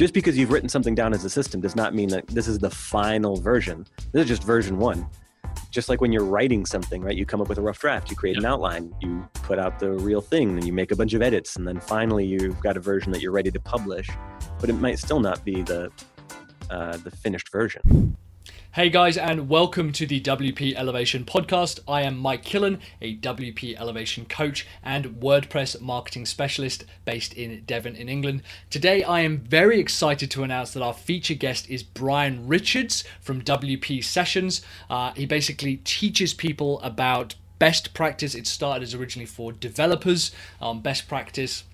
just because you've written something down as a system does not mean that this is the final version. This is just version one. Just like when you're writing something, right? You come up with a rough draft, you create an outline, you put out the real thing, and you make a bunch of edits, and then finally you've got a version that you're ready to publish. But it might still not be the uh, the finished version. Hey guys, and welcome to the WP Elevation podcast. I am Mike Killen, a WP Elevation coach and WordPress marketing specialist based in Devon, in England. Today, I am very excited to announce that our feature guest is Brian Richards from WP Sessions. Uh, he basically teaches people about best practice. It started as originally for developers, um, best practice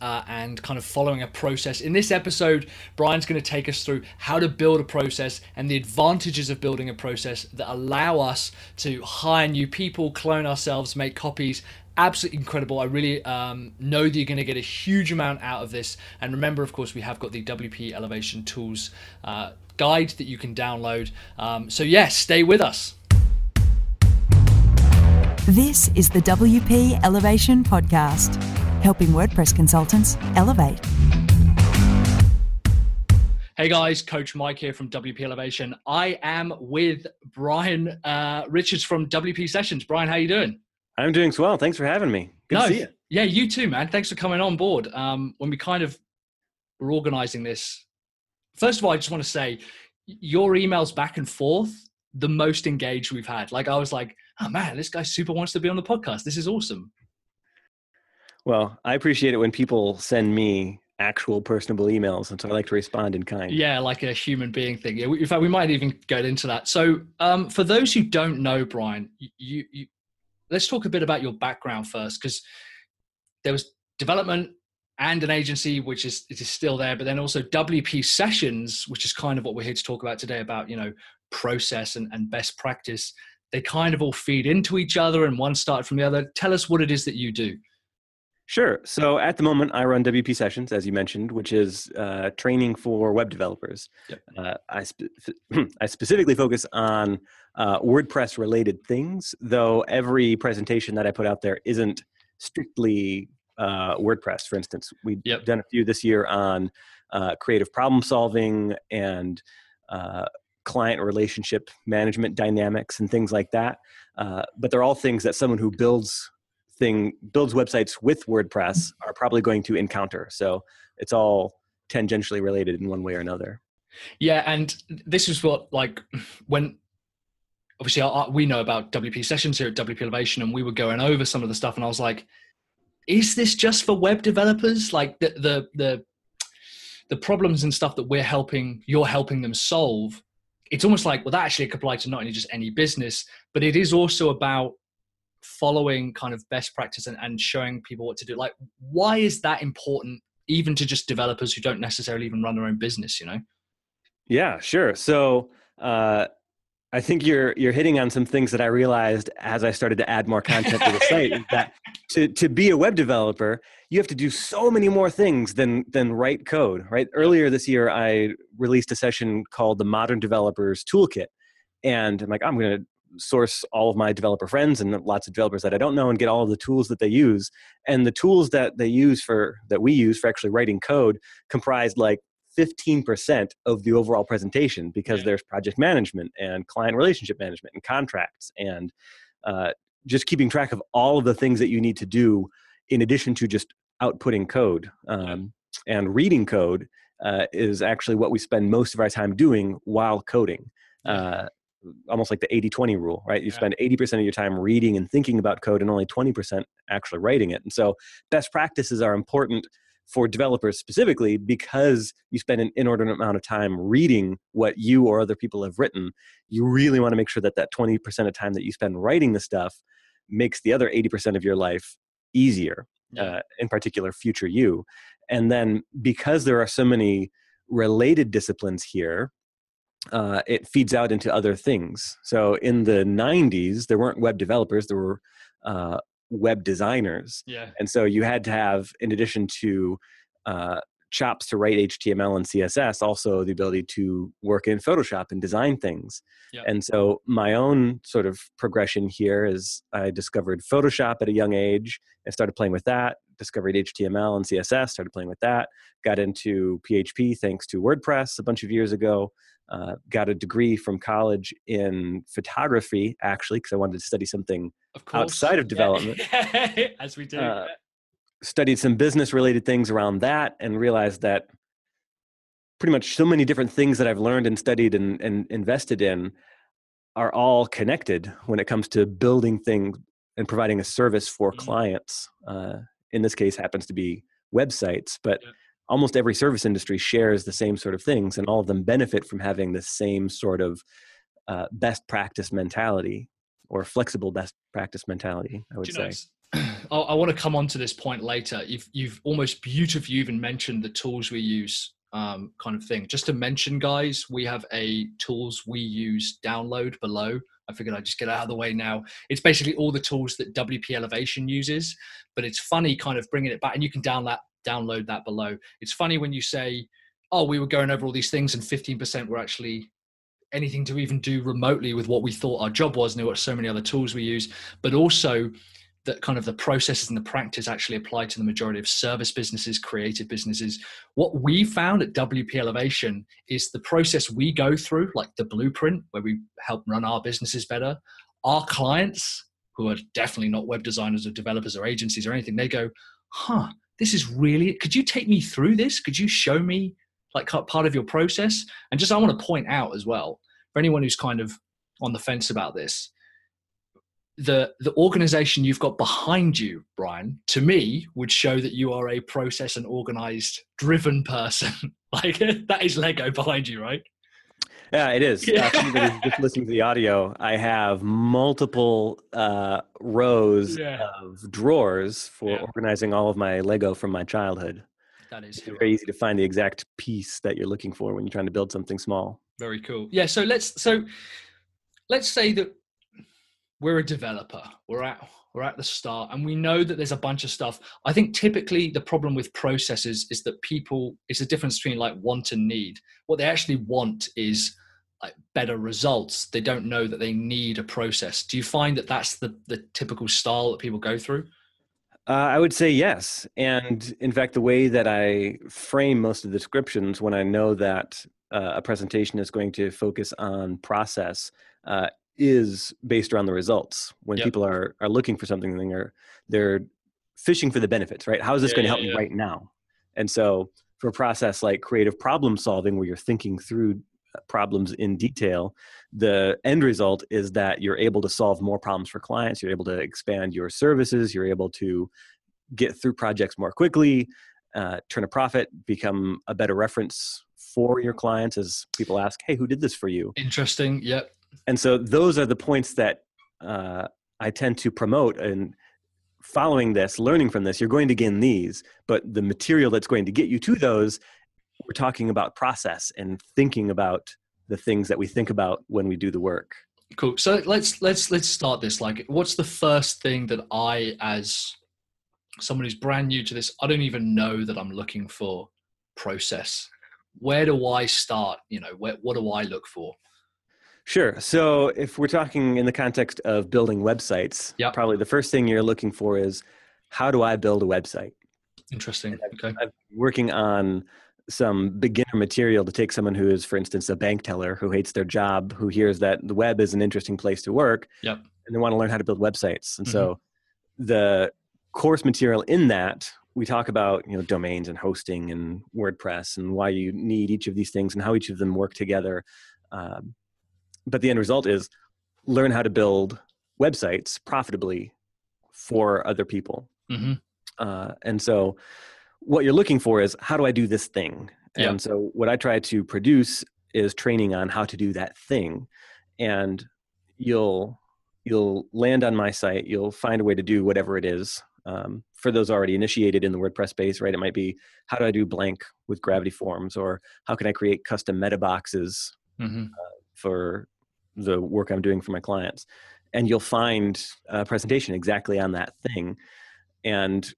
uh, and kind of following a process. In this episode, Brian's going to take us through how to build a process and the advantages of building a process that allow us to hire new people, clone ourselves, make copies. Absolutely incredible. I really um, know that you're going to get a huge amount out of this. And remember, of course, we have got the WP Elevation Tools uh, guide that you can download. Um, so, yes, yeah, stay with us. This is the WP Elevation Podcast helping WordPress consultants elevate. Hey guys, Coach Mike here from WP Elevation. I am with Brian uh, Richards from WP Sessions. Brian, how you doing? I'm doing well. Thanks for having me. Good no, to see you. Yeah, you too, man. Thanks for coming on board. Um, when we kind of were organizing this, first of all, I just want to say your emails back and forth, the most engaged we've had. Like I was like, oh man, this guy super wants to be on the podcast. This is awesome. Well, I appreciate it when people send me actual personable emails, and so I like to respond in kind. Yeah, like a human being thing. In fact, we might even get into that. So, um, for those who don't know, Brian, you, you let's talk a bit about your background first, because there was development and an agency which is it is still there, but then also WP sessions, which is kind of what we're here to talk about today about you know process and, and best practice. They kind of all feed into each other, and one started from the other. Tell us what it is that you do. Sure. So at the moment, I run WP Sessions, as you mentioned, which is uh, training for web developers. Yep. Uh, I, spe- I specifically focus on uh, WordPress related things, though every presentation that I put out there isn't strictly uh, WordPress. For instance, we've yep. done a few this year on uh, creative problem solving and uh, client relationship management dynamics and things like that. but they're all things that someone who builds thing builds websites with WordPress mm-hmm. are probably going to encounter. So it's all tangentially related in one way or another. Yeah, and this is what like when obviously we know about WP sessions here at WP Elevation, and we were going over some of the stuff, and I was like, is this just for web developers? Like the the the the problems and stuff that we're helping you're helping them solve it's almost like well that actually could apply to not only just any business but it is also about following kind of best practice and, and showing people what to do like why is that important even to just developers who don't necessarily even run their own business you know yeah sure so uh I think you're you're hitting on some things that I realized as I started to add more content to the site. that to to be a web developer, you have to do so many more things than than write code. Right. Earlier this year, I released a session called the Modern Developers Toolkit, and I'm like, I'm going to source all of my developer friends and lots of developers that I don't know and get all of the tools that they use. And the tools that they use for that we use for actually writing code comprised like 15% of the overall presentation because yeah. there's project management and client relationship management and contracts and uh, just keeping track of all of the things that you need to do in addition to just outputting code um, yeah. and reading code uh, is actually what we spend most of our time doing while coding uh, almost like the 80-20 rule right you yeah. spend 80% of your time reading and thinking about code and only 20% actually writing it and so best practices are important for developers specifically because you spend an inordinate amount of time reading what you or other people have written you really want to make sure that that 20% of time that you spend writing the stuff makes the other 80% of your life easier yeah. uh, in particular future you and then because there are so many related disciplines here uh, it feeds out into other things. So in the 90s, there weren't web developers, there were uh, web designers. Yeah. And so you had to have, in addition to uh, chops to write HTML and CSS, also the ability to work in Photoshop and design things. Yep. And so my own sort of progression here is I discovered Photoshop at a young age and started playing with that. discovered HTML and CSS, started playing with that. Got into PHP thanks to WordPress a bunch of years ago. Uh, got a degree from college in photography, actually, because I wanted to study something outside of development. Yeah. As we do. Uh, studied some business related things around that and realized that pretty much so many different things that I've learned and studied and, and invested in are all connected when it comes to building things and providing a service for mm-hmm. clients. Uh, in this case, happens to be websites, but yeah. Almost every service industry shares the same sort of things, and all of them benefit from having the same sort of uh, best practice mentality or flexible best practice mentality. I would say. Know, I want to come on to this point later. You've you've almost beautifully even mentioned the tools we use, um, kind of thing. Just to mention, guys, we have a tools we use download below. I figured I'd just get out of the way now. It's basically all the tools that WP Elevation uses, but it's funny kind of bringing it back, and you can download download that below. It's funny when you say, "Oh, we were going over all these things, and 15% were actually." anything to even do remotely with what we thought our job was and there were so many other tools we use but also that kind of the processes and the practice actually apply to the majority of service businesses, creative businesses. What we found at WP Elevation is the process we go through, like the blueprint, where we help run our businesses better. Our clients, who are definitely not web designers or developers or agencies or anything, they go, huh, this is really, could you take me through this? Could you show me like part of your process? And just, I want to point out as well, for anyone who's kind of on the fence about this, the the organization you've got behind you brian to me would show that you are a process and organized driven person like that is lego behind you right yeah it is yeah. Actually, just listening to the audio i have multiple uh, rows yeah. of drawers for yeah. organizing all of my lego from my childhood that is very easy to find the exact piece that you're looking for when you're trying to build something small very cool yeah so let's so let's say that we're a developer. We're at we're at the start and we know that there's a bunch of stuff. I think typically the problem with processes is that people it's a difference between like want and need. What they actually want is like better results. They don't know that they need a process. Do you find that that's the the typical style that people go through? Uh, I would say yes. And in fact, the way that I frame most of the descriptions when I know that uh, a presentation is going to focus on process uh, is based around the results. When yep. people are are looking for something, they're they're fishing for the benefits, right? How is this yeah, going to help yeah, me right now? And so, for a process like creative problem solving, where you're thinking through problems in detail, the end result is that you're able to solve more problems for clients. You're able to expand your services. You're able to get through projects more quickly, uh, turn a profit, become a better reference for your clients as people ask, "Hey, who did this for you?" Interesting. Yep and so those are the points that uh, I tend to promote. And following this, learning from this, you're going to gain these, but the material that's going to get you to those, we're talking about process and thinking about the things that we think about when we do the work. Cool. So let's let's let's start this. Like, what's the first thing that I, as someone who's brand new to this, I don't even know that I'm looking for process. Where do I start? You know, where, what do I look for? Sure. So if we're talking in the context of building websites, yep. probably the first thing you're looking for is how do I build a website? Interesting. I've, okay. I'm working on some beginner material to take someone who is, for instance, a bank teller who hates their job, who hears that the web is an interesting place to work, yep. and they want to learn how to build websites. And mm-hmm. so the course material in that we talk about you know domains and hosting and WordPress and why you need each of these things and how each of them work together. Um, but the end result is learn how to build websites profitably for other people. Mm-hmm. Uh, and so, what you're looking for is how do I do this thing? And so, what I try to produce is training on how to do that thing, and you'll you'll land on my site. You'll find a way to do whatever it is. Um, for those already initiated in the WordPress space, right? It might be how do I do blank with Gravity Forms, or how can I create custom meta boxes mm-hmm. uh, for the work I'm doing for my clients. And you'll find a presentation exactly on that thing. And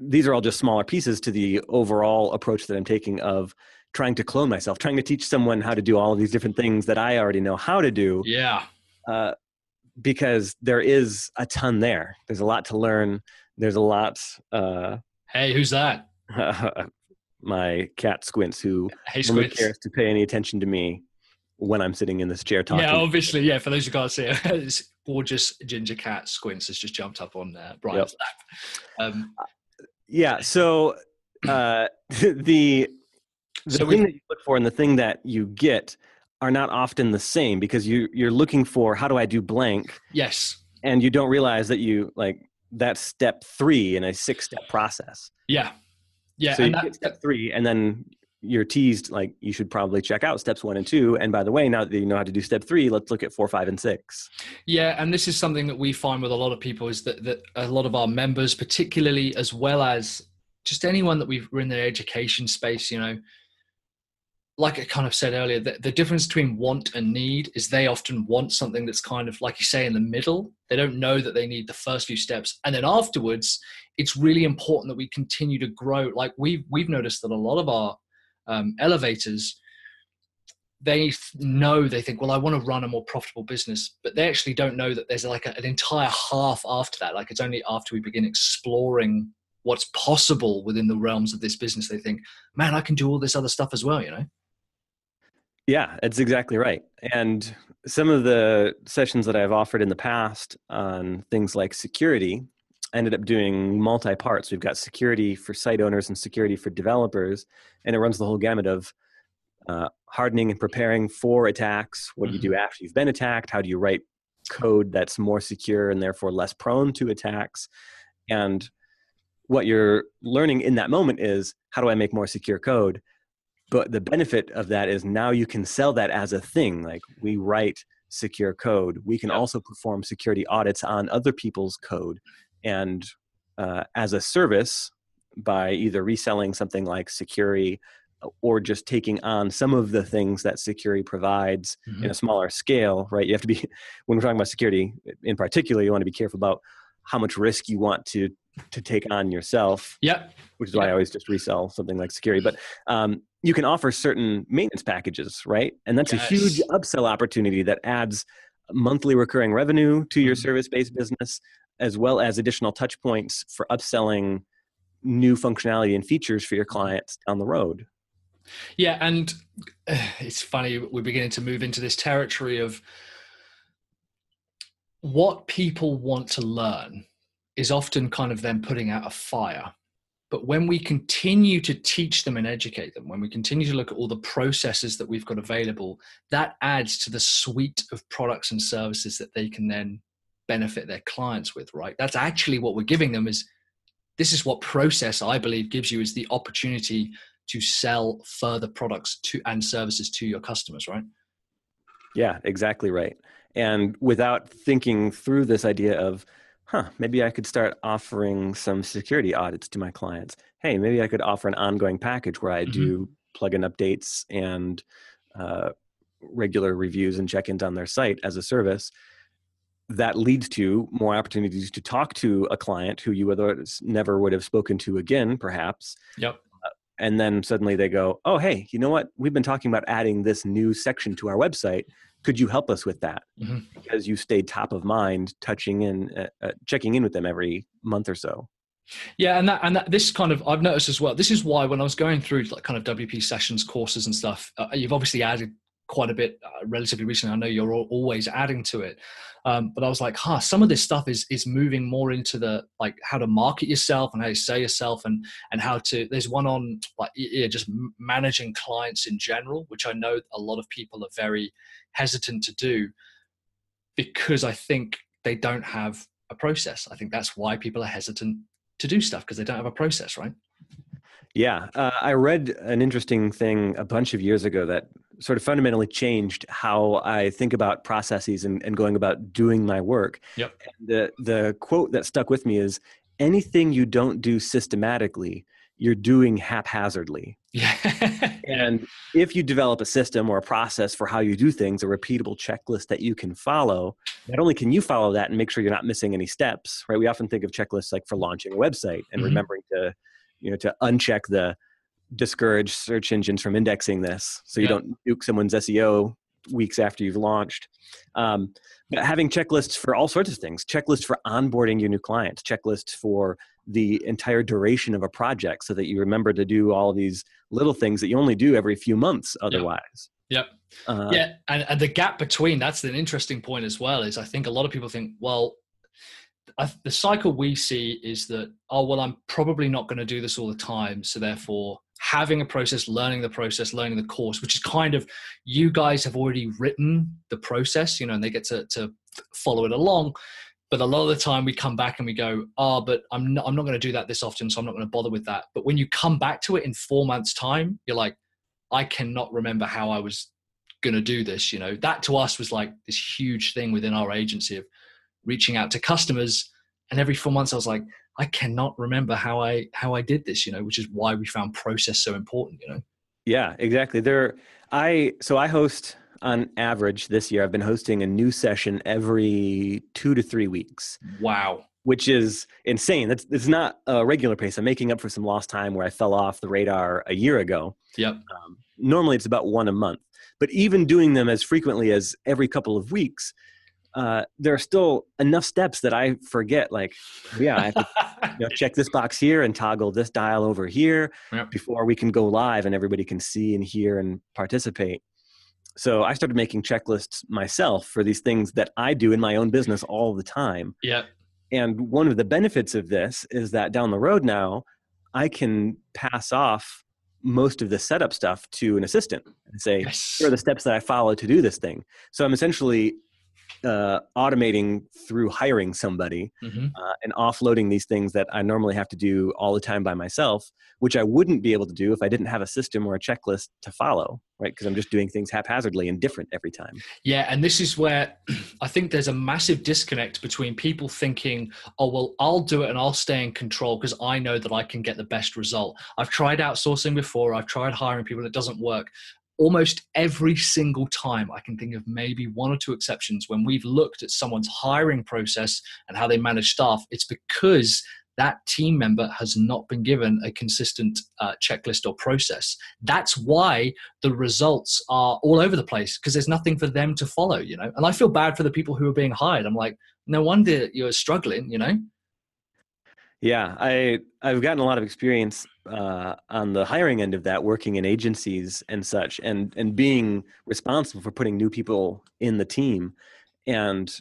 these are all just smaller pieces to the overall approach that I'm taking of trying to clone myself, trying to teach someone how to do all of these different things that I already know how to do. Yeah. Uh, because there is a ton there. There's a lot to learn. There's a lot. Uh, hey, who's that? my cat Squints, who hey, Squints. cares to pay any attention to me when I'm sitting in this chair talking. Yeah, obviously, yeah. For those who can't see it, this gorgeous ginger cat Squints has just jumped up on uh, Brian's yep. lap. Um, yeah. So uh, the the so thing we, that you look for and the thing that you get are not often the same because you you're looking for how do I do blank. Yes. And you don't realize that you like that's step three in a six step process. Yeah. Yeah. So you that, get step three, and then you're teased like you should probably check out steps one and two. And by the way, now that you know how to do step three, let's look at four, five, and six. Yeah, and this is something that we find with a lot of people is that that a lot of our members, particularly as well as just anyone that we've been in the education space, you know, like I kind of said earlier, the, the, difference between want and need is they often want something that's kind of like you say in the middle. They don't know that they need the first few steps, and then afterwards, it's really important that we continue to grow. Like we've we've noticed that a lot of our um, elevators, they know they think, well, I want to run a more profitable business, but they actually don't know that there's like a, an entire half after that. Like it's only after we begin exploring what's possible within the realms of this business they think, man, I can do all this other stuff as well. You know. Yeah, that's exactly right. And some of the sessions that I've offered in the past on things like security ended up doing multi parts. We've got security for site owners and security for developers, and it runs the whole gamut of uh, hardening and preparing for attacks. What do you do mm-hmm. after you've been attacked? How do you write code that's more secure and therefore less prone to attacks? And what you're learning in that moment is how do I make more secure code? but the benefit of that is now you can sell that as a thing like we write secure code we can also perform security audits on other people's code and uh, as a service by either reselling something like Sucuri uh, or just taking on some of the things that Sucuri provides mm-hmm. in a smaller scale right you have to be when we're talking about security in particular you want to be careful about how much risk you want to to take on yourself. Yep. Which is why I always just resell something like Sucuri. But um, you can offer certain maintenance packages, right? And that's yes. a huge upsell opportunity that adds monthly recurring revenue to your mm-hmm. service-based business, as well as additional touch points for upselling new functionality and features for your mm-hmm. clients down the road. Yeah, and it's funny we're beginning to move into this territory of what people want to learn is often kind of them putting out a fire. But when we continue to teach them and educate them, when we continue to look at all the processes that we've got available, that adds to the suite of products and services that they can then benefit their clients with, right? That's actually what we're giving them is this is what process I believe gives you is the opportunity to sell further products to and services to your customers, right? Yeah, exactly right. And without thinking through this idea of huh, maybe I could start offering some security audits to my clients. Hey, maybe I could offer an ongoing package where I mm-hmm. do plugin updates and uh, regular reviews and check ins on their site as a service. That leads to more opportunities to talk to a client who you otherwise never would have spoken to again, perhaps. Yep. Uh, and then suddenly they go, oh, hey, you know what? We've been talking about adding this new section to our website could you help us with that mm-hmm. because you stayed top of mind touching in uh, uh, checking in with them every month or so yeah and that and that this kind of i've noticed as well this is why when i was going through like kind of wp sessions courses and stuff uh, you've obviously added quite a bit uh, relatively recently. I know you're always adding to it, um, but I was like, huh, some of this stuff is is moving more into the like how to market yourself and how you sell yourself and and how to. There's one on like yeah, just managing clients in general, which I know a lot of people are very hesitant to do because I think they don't have a process. I think that's why people are hesitant to do stuff because they don't have a process, right? Yeah, uh, I read an interesting thing a bunch of years ago that sort of fundamentally changed how I think about processes and, and going about doing my work. Yep. And the the quote that stuck with me is anything you don't do systematically, you're doing haphazardly. Yeah. and if you develop a system or a process for how you do things, a repeatable checklist that you can follow, not only can you follow that and make sure you're not missing any steps, right? We often think of checklists like for launching a website and mm-hmm. remembering to, you know, to uncheck the discourage search engines from indexing this so you don't nuke someone's SEO weeks after you've launched. Um, but having checklists for all sorts of things, checklists for onboarding your new clients, checklists for the entire duration of a project so that you remember to do all these little things that you only do every few months otherwise. Yep. Uh, yeah, and, and the gap between that's an interesting point as well. Is I think a lot of people think, well, I, the cycle we see is that oh well, I'm probably not going to do this all the time, so therefore having a process, learning the process, learning the course, which is kind of you guys have already written the process, you know, and they get to to follow it along. But a lot of the time we come back and we go, oh, but I'm not, I'm not going to do that this often, so I'm not going to bother with that. But when you come back to it in four months' time, you're like, I cannot remember how I was going to do this. You know, that to us was like this huge thing within our agency of reaching out to customers. And every four months, I was like, I cannot remember how I how I did this. You know, which is why we found process so important. You know. Yeah, exactly. There, I so I host on average this year. I've been hosting a new session every two to three weeks. Wow which is insane. That's it's not a regular pace. I'm making up for some lost time where I fell off the radar a year ago. Yep. Um, normally it's about one a month, but even doing them as frequently as every couple of weeks, uh, there are still enough steps that I forget. Like, yeah, I have to you know, check this box here and toggle this dial over here yep. before we can go live and everybody can see and hear and participate. So I started making checklists myself for these things that I do in my own business all the time. Yeah. And one of the benefits of this is that down the road now, I can pass off most of the setup stuff to an assistant and say, yes. here are the steps that I follow to do this thing. So I'm essentially uh, automating through hiring somebody mm-hmm. uh, and offloading these things that I normally have to do all the time by myself, which I wouldn't be able to do if I didn't have a system or a checklist to follow, right? Because I'm just doing things haphazardly and different every time. Yeah, and this is where I think there's a massive disconnect between people thinking, oh, well, I'll do it and I'll stay in control because I know that I can get the best result. I've tried outsourcing before, I've tried hiring people, it doesn't work almost every single time I can think of maybe one or two exceptions when we've looked at someone's hiring process and how they manage staff, it's because that team member has not been given a consistent uh, checklist or process. That's why the results are all over the place because there's nothing for them to follow, you know. And I feel bad for the people who are being hired. I'm like, no wonder you're struggling, you know. Yeah, I I've gotten a lot of experience uh, on the hiring end of that, working in agencies and such, and and being responsible for putting new people in the team. And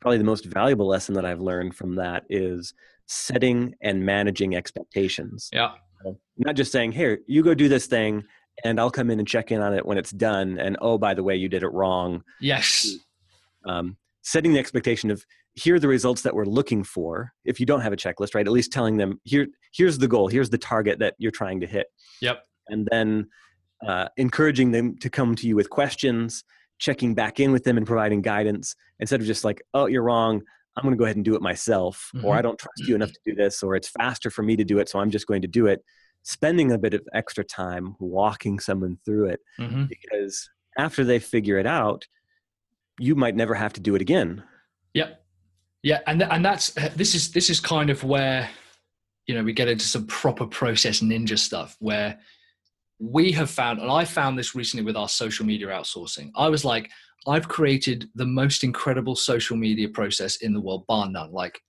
probably the most valuable lesson that I've learned from that is setting and managing expectations. Yeah, not just saying, "Here, you go do this thing, and I'll come in and check in on it when it's done." And oh, by the way, you did it wrong. Yes. Um, setting the expectation of here are the results that we're looking for if you don't have a checklist right at least telling them here here's the goal here's the target that you're trying to hit. Yep. And then uh, encouraging them to come to you with questions checking back in with them and providing guidance instead of just like oh you're wrong i'm going to go ahead and do it myself mm-hmm. or i don't trust you enough to do this or it's faster for me to do it so i'm just going to do it. Spending a bit of extra time walking someone through it mm-hmm. because after they figure it out you might never have to do it again. Yep yeah, and and that's this is this is kind of where you know we get into some proper process ninja stuff where we have found and I found this recently with our social media outsourcing. I was like I've created the most incredible social media process in the world bar none. Like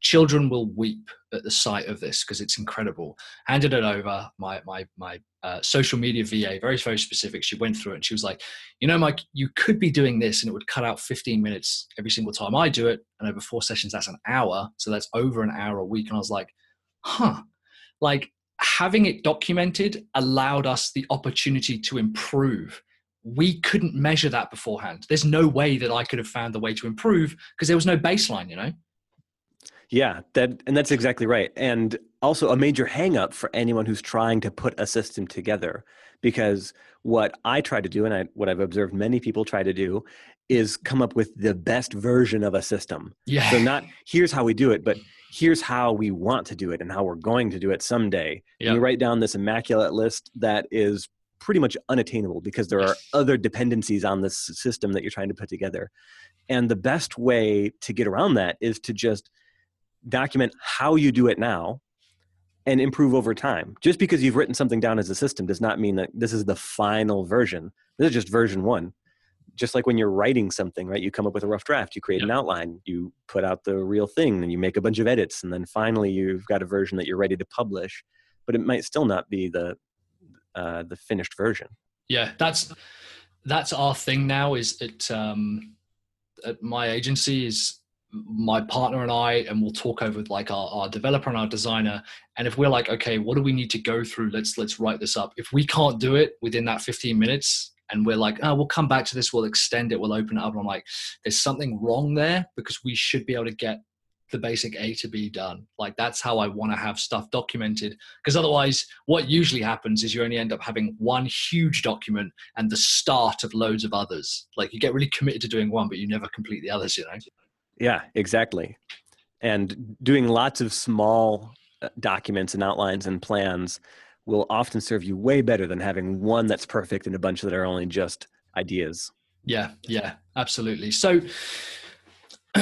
children will weep at the sight of this because it's incredible. Handed it over, my my my uh, social media VA, very very specific. She went through it and she was like, you know, Mike, you could be doing this, and it would cut out 15 minutes every single time I do it, and over four sessions, that's an hour, so that's over an hour a week. And I was like, huh, like having it documented allowed us the opportunity to improve. We couldn't measure that beforehand. There's no way that I could have found the way to improve because there was no baseline, you know. Yeah, that and that's exactly right. And also a major hangup for anyone who's trying to put a system together because what I try to do and I, what I've observed many people try to do is come up with the best version of a system. Yeah. So not here's how we do it, but here's how we want to do it and how we're going to do it someday. Yep. And you write down this immaculate list that is pretty much unattainable because there are other dependencies on this system that you're trying to put together. And the best way to get around that is to just document how you do it now and improve over time. Just because you've written something down as a system does not mean that this is the final version. This is just version one. just like when you're writing something, right? You come up with a rough draft, you create Yep. an outline, you put out the real thing, and you make a bunch of edits, and then finally you've got a version that you're ready to publish, but it might still not be the uh, the finished version. Yeah, that's that's our thing now. Is it um, at my agency is my partner and I, and we'll talk over with like our, our developer and our designer. And if we're like, okay, what do we need to go through? Let's let's write this up. If we can't do it within that 15 minutes, and we're like, oh, we'll come back to this, we'll extend it, we'll open it up. And I'm like, there's something wrong there because we should be able to get the basic A to B done. Like that's how I want to have stuff documented. Because otherwise, what usually happens is you only end up having one huge document and the start of loads of others. Like you get really committed to doing one, but you never complete the others, you know? Yeah, exactly. And doing lots of small uh, documents and outlines and plans will often serve you way better than having one that's perfect and a bunch that are only just ideas. Yeah, yeah, absolutely. So,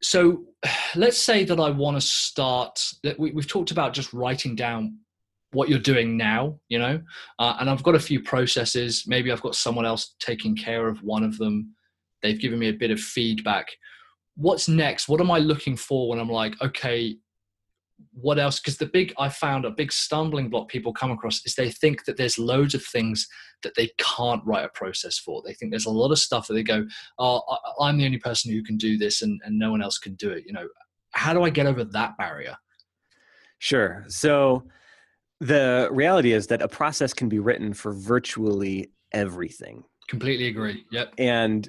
so let's say that I want to start. That we, we've talked about just writing down what you're doing now, you know, uh, and I've got a few processes. Maybe I've got someone else taking care of one of them. They've given me a bit of feedback. What's next? What am I looking for when I'm like, okay, what else? Because the big, I found a big stumbling block people come across is they think that there's loads of things that they can't write a process for. They think there's a lot of stuff that they go, oh, I'm the only person who can do this and, and no one else can do it. You know, how do I get over that barrier? Sure. So the reality is that a process can be written for virtually everything. Completely agree. Yep. And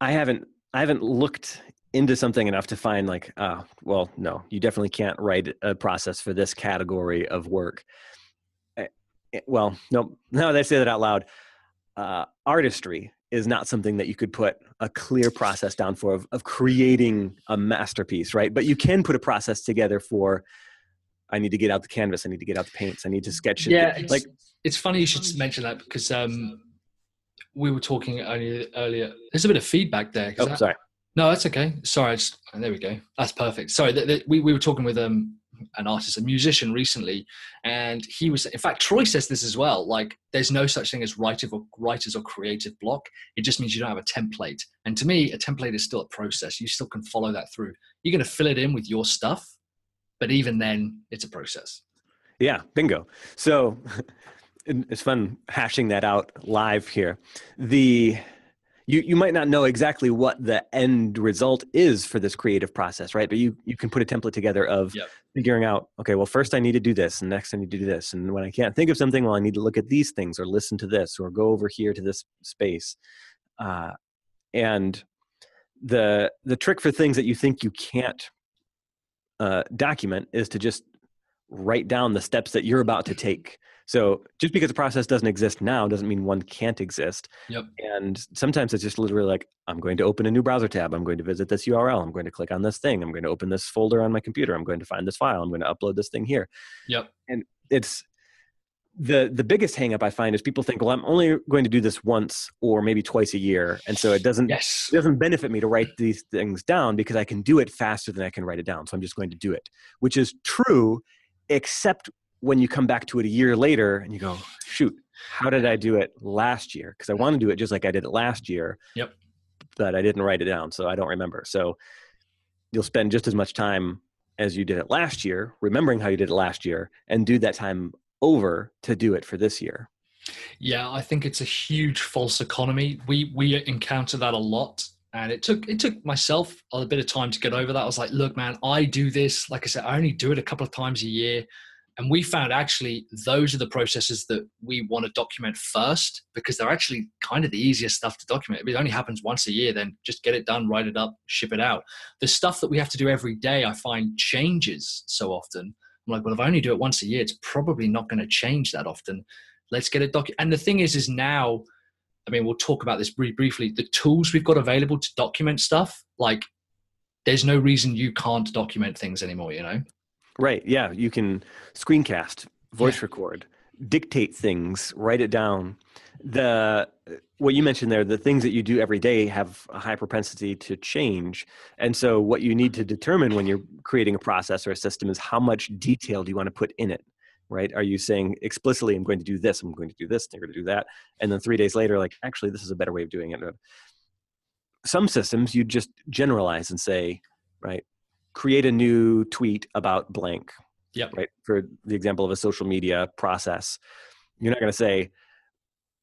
I haven't I haven't looked into something enough to find like, uh, well, no, you definitely can't write a process for this category of work. Eh, eh, Well, no, now that I say that out loud, uh, artistry is not something that you could put a clear process down for of, of creating a masterpiece, right? But you can put a process together for I need to get out the canvas, I need to get out the paints, I need to sketch it. Yeah. It's, like it's funny you should mention that because um, we were talking earlier. earlier. There's a bit of feedback there. oh, I- sorry. No, that's okay. Sorry, just, there we go. That's perfect. Sorry, th- th- we we were talking with um an artist, a musician recently, and he was. In fact, Troy says this as well. Like, there's no such thing as writer or writers or creative block. It just means you don't have a template. And to me, a template is still a process. You still can follow that through. You're going to fill it in with your stuff, but even then, it's a process. Yeah, bingo. So it's fun hashing that out live here. The you you might not know exactly what the end result is for this creative process, right? But you you can put a template together of Yep. figuring out, okay, well, first I need to do this, and next I need to do this, and when I can't think of something, well, I need to look at these things, or listen to this, or go over here to this space, uh, and the the trick for things that you think you can't uh, document is to just write down the steps that you're about to take. So just because a process doesn't exist now doesn't mean one can't exist. Yep. And sometimes it's just literally like, I'm going to open a new browser tab. I'm going to visit this URL. I'm going to click on this thing. I'm going to open this folder on my computer. I'm going to find this file. I'm going to upload this thing here. Yep. And it's the the biggest hangup I find is people think, well, I'm only going to do this once or maybe twice a year, and so it doesn't Yes. it doesn't benefit me to write these things down because I can do it faster than I can write it down. So I'm just going to do it, which is true, except when you come back to it a year later and you go, shoot, how did I do it last year? Because I want to do it just like I did it last year. Yep. But I didn't write it down, so I don't remember. So you'll spend just as much time as you did it last year, remembering how you did it last year, and do that time over to do it for this year. Yeah, I think it's a huge false economy. We we encounter that a lot, and it took it took myself a bit of time to get over that. I was like, look, man, I do this. Like I said, I only do it a couple of times a year, and we found actually those are the processes that we want to document first because they're actually kind of the easiest stuff to document. If it only happens once a year, then just get it done, write it up, ship it out. The stuff that we have to do every day, I find changes so often. I'm like, well, if I only do it once a year, it's probably not going to change that often let's get it docu and the thing is is now i mean we'll talk about this brief, briefly the tools we've got available to document stuff like there's no reason you can't document things anymore you know Right. Yeah. You can screencast, voice Yeah. record, dictate things, write it down. The what you mentioned there, the things that you do every day have a high propensity to change. And so what you need to determine when you're creating a process or a system is how much detail do you want to put in it? right? Are you saying explicitly, I'm going to do this, I'm going to do this, I'm going to do that. And then three days later, like, actually, this is a better way of doing it. Some systems you just generalize and say, right, create a new tweet about blank. Yep. Right. For the example of a social media process, you're not going to say,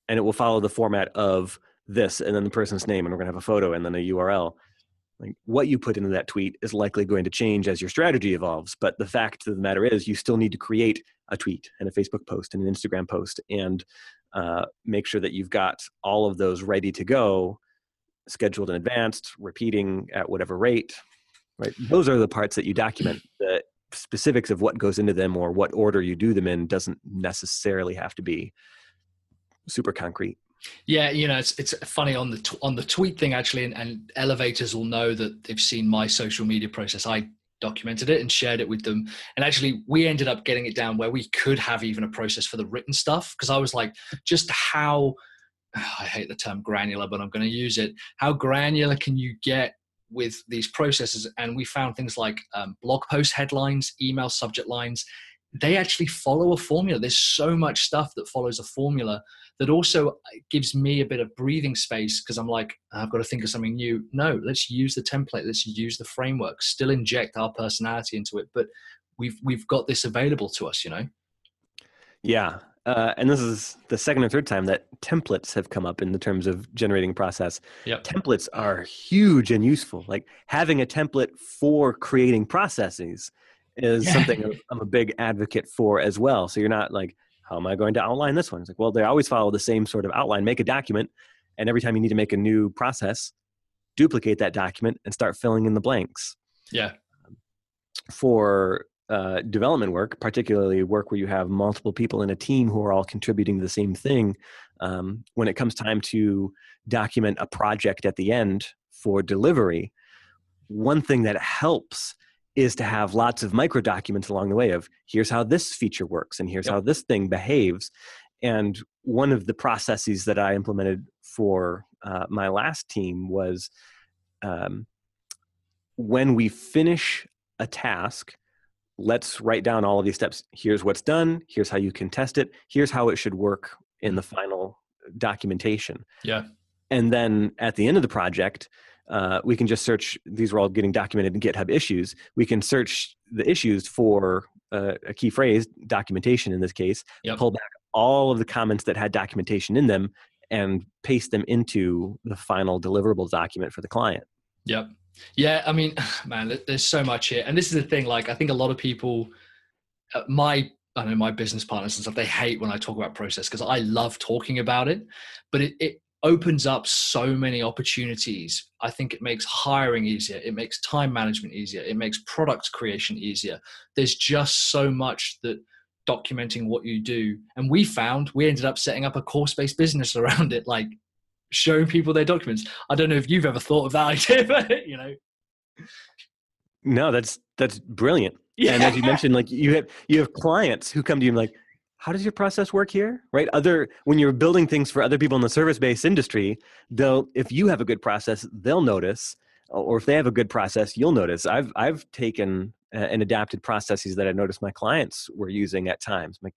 and it will follow the format of this and then the person's name, and we're going to have a photo and then a URL like what you put into that tweet is likely going to change as your strategy evolves but the fact of the matter is you still need to create a tweet and a facebook post and an instagram post and uh, make sure that you've got all of those ready to go scheduled in advance repeating at whatever rate right those are the parts that you document the specifics of what goes into them or what order you do them in doesn't necessarily have to be super concrete yeah, you know, it's it's funny on the on the tweet thing actually, and, and elevators will know that they've seen my social media process. I documented it and shared it with them, and actually, we ended up getting it down where we could have even a process for the written stuff because I was like, just how I hate the term granular, but I'm going to use it. How granular can you get with these processes? And we found things like um, blog post headlines, email subject lines. They actually follow a formula. There's so much stuff that follows a formula that also uh, gives me a bit of breathing space because I'm like, I've got to think of something new. No, let's use the template. Let's use the framework. Still inject our personality into it, but we've we've got this available to us. You know. Yeah, uh, and this is the second or third time that templates have come up in the terms of generating process. Yep. Templates are huge and useful. Like having a template for creating processes is yeah. something I'm a big advocate for as well. So you're not like, how am I going to outline this one? It's like, well, they always follow the same sort of outline. Make a document, and every time you need to make a new process, duplicate that document and start filling in the blanks. Yeah. For uh, development work, particularly work where you have multiple people in a team who are all contributing to the same thing, um, when it comes time to document a project at the end for delivery, one thing that helps is to have lots of micro documents along the way of here's how this feature works and here's yep. how this thing behaves and one of the processes that i implemented for uh, my last team was um, when we finish a task let's write down all of these steps. Here's what's done. Here's how you can test it. Here's how it should work in the final documentation. Yeah. And then at the end of the project uh, we can just search these are all getting documented in github issues. We can search the issues for uh, a key phrase documentation in this case yep. pull back all of the comments that had documentation in them and paste them into the final deliverable document for the client. Yep yeah i mean man there's so much here and this is the thing like i think a lot of people uh, my I know my business partners and stuff, they hate when I talk about process because I love talking about it, but it, it opens up so many opportunities. I think it makes hiring easier, it makes time management easier, it makes product creation easier. There's just so much that documenting what you do. And we found we ended up setting up a course based business around it, like showing people their documents. I don't know if you've ever thought of that idea, but you know. No, that's that's brilliant. Yeah. And as you mentioned, like you have you have clients who come to you and like, how does your process work here right other when you're building things for other people in the service based industry they'll if you have a good process they'll notice or if they have a good process you'll notice i've i've taken and adapted processes that i noticed my clients were using at times I'm like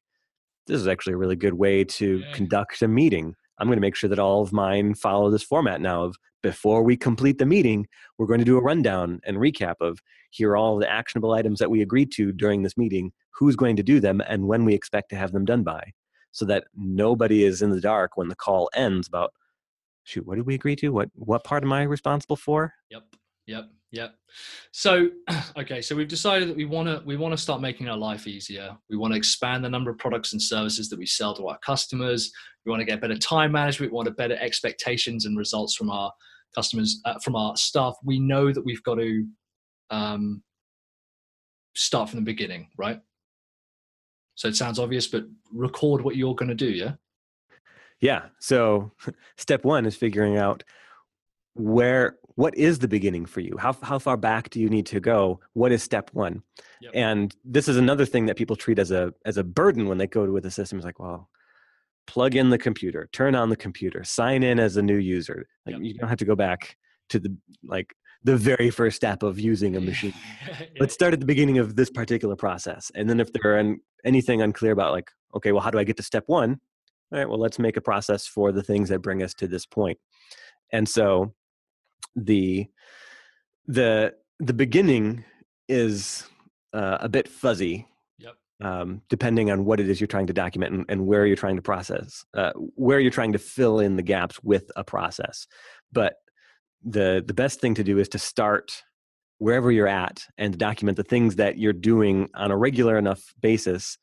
this is actually a really good way to yeah. conduct a meeting i'm going to make sure that all of mine follow this format now of before we complete the meeting we're going to do a rundown and recap of here are all the actionable items that we agreed to during this meeting who's going to do them and when we expect to have them done by. So that nobody is in the dark when the call ends about shoot what did we agree to? What what part am i responsible for? Yep yep yep so okay so we've decided that we want to we want to start making our life easier we want to expand the number of products and services that we sell to our customers we want to get better time management we want better expectations and results from our customers uh, from our staff we know that we've got to um, start from the beginning right so it sounds obvious, but record what you're going to do. Yeah. Yeah. So step one is figuring out where what is the beginning for you how, how far back do you need to go what is step one yep. and this is another thing that people treat as a as a burden when they go to with a system it's like well plug in the computer turn on the computer sign in as a new user like yep. you don't have to go back to the like the very first step of using a machine. Let's start at the beginning of this particular process. And then if there are anything unclear about like, okay, well, how do I get to step one? All right, well, let's make a process for the things that bring us to this point. And so the the the beginning is uh, a bit fuzzy Yep. um, depending on what it is you're trying to document and, and where you're trying to process, uh, where you're trying to fill in the gaps with a process. But the the best thing to do is to start wherever you're at and document the things that you're doing on a regular enough basis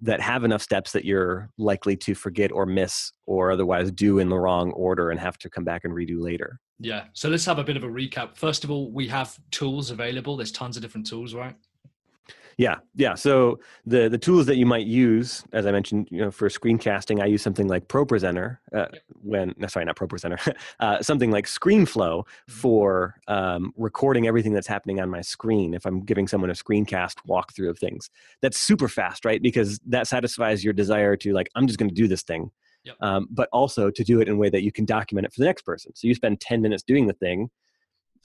that have enough steps that you're likely to forget or miss or otherwise do in the wrong order and have to come back and redo later. Yeah. So let's have a bit of a recap. First of all, we have tools available. There's tons of different tools, right? Yeah, yeah. So the the tools that you might use, as I mentioned, you know, for screencasting, I use something like ProPresenter. Uh, Yep. When no, sorry, not ProPresenter, uh, something like ScreenFlow for um, recording everything that's happening on my screen. If I'm giving someone a screencast walkthrough of things, that's super fast, right? Because that satisfies your desire to like, I'm just going to do this thing, Yep. um, but also to do it in a way that you can document it for the next person. So you spend ten minutes doing the thing,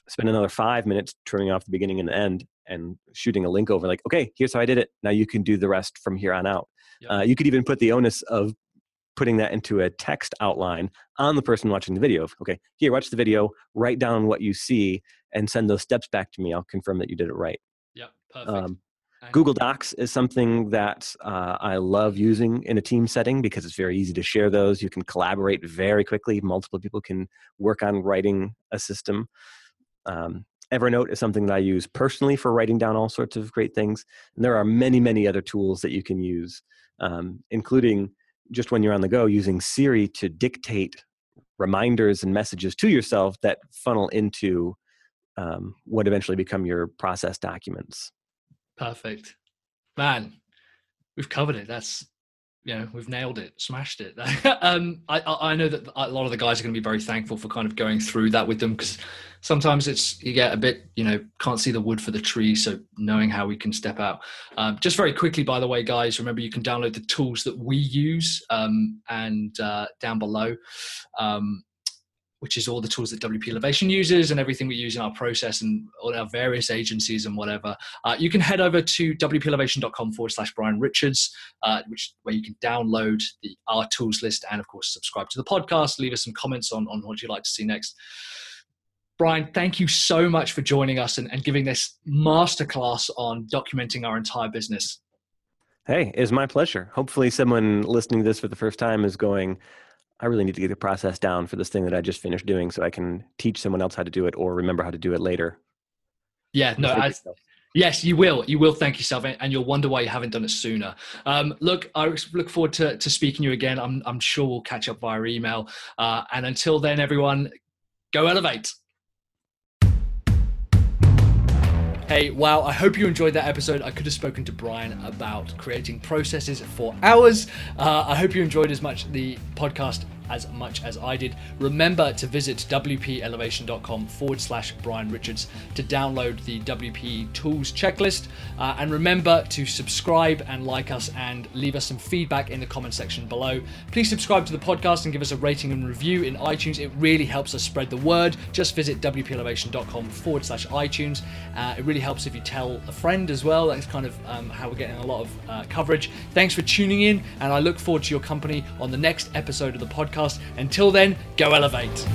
spend another five minutes trimming off the beginning and the end and shooting a link over like okay here's how i did it now you can do the rest from here on out Yep. uh, you could even put the onus of putting that into a text outline on the person watching the video okay here watch the video write down what you see and send those steps back to me i'll confirm that you did it right Yep. Perfect. um, Google Docs is something that uh, I love using in a team setting because it's very easy to share those. You can collaborate very quickly. Multiple people can work on writing a system. Um, Evernote is something that I use personally for writing down all sorts of great things. And there are many, many other tools that you can use, um, including just when you're on the go, using Siri to dictate reminders and messages to yourself that funnel into um, what eventually become your process documents. Perfect. Man, we've covered it. That's you know, we've nailed it, smashed it. um, I, I know that a lot of the guys are going to be very thankful for kind of going through that with them because sometimes it's you get a bit, you know, can't see the wood for the tree. So knowing how we can step out. Um, just very quickly, by the way, guys, remember you can download the tools that we use um, and uh, down below. Um, which is all the tools that WP Elevation uses and everything we use in our process and all our various agencies and whatever. Uh, you can head over to wpelevation.com forward slash Brian Richards, uh, which where you can download the our tools list and of course subscribe to the podcast. Leave us some comments on on what you'd like to see next. Brian, thank you so much for joining us and, and giving this masterclass on documenting our entire business. Hey, it's my pleasure. Hopefully, someone listening to this for the first time is going, I really need to get the process down for this thing that I just finished doing so I can teach someone else how to do it or remember how to do it later. Yeah, no, I. Yes, you will. You will thank yourself, and you'll wonder why you haven't done it sooner. Um, look, I look forward to, to speaking to you again. I'm, I'm sure we'll catch up via email. Uh, and until then, everyone, go elevate. Hey, wow, I hope you enjoyed that episode. I could have spoken to Brian about creating processes for hours. Uh, I hope you enjoyed as much the podcast as much as I did. Remember to visit wpelevation.com forward slash Brian Richards to download the WP tools checklist. Uh, and remember to subscribe and like us and leave us some feedback in the comment section below. Please subscribe to the podcast and give us a rating and review in iTunes. It really helps us spread the word. Just visit wpelevation.com forward slash iTunes. Uh, it really helps if you tell a friend as well. That's kind of um, how we're getting a lot of uh, coverage. Thanks for tuning in, and I look forward to your company on the next episode of the podcast. Until then, go elevate.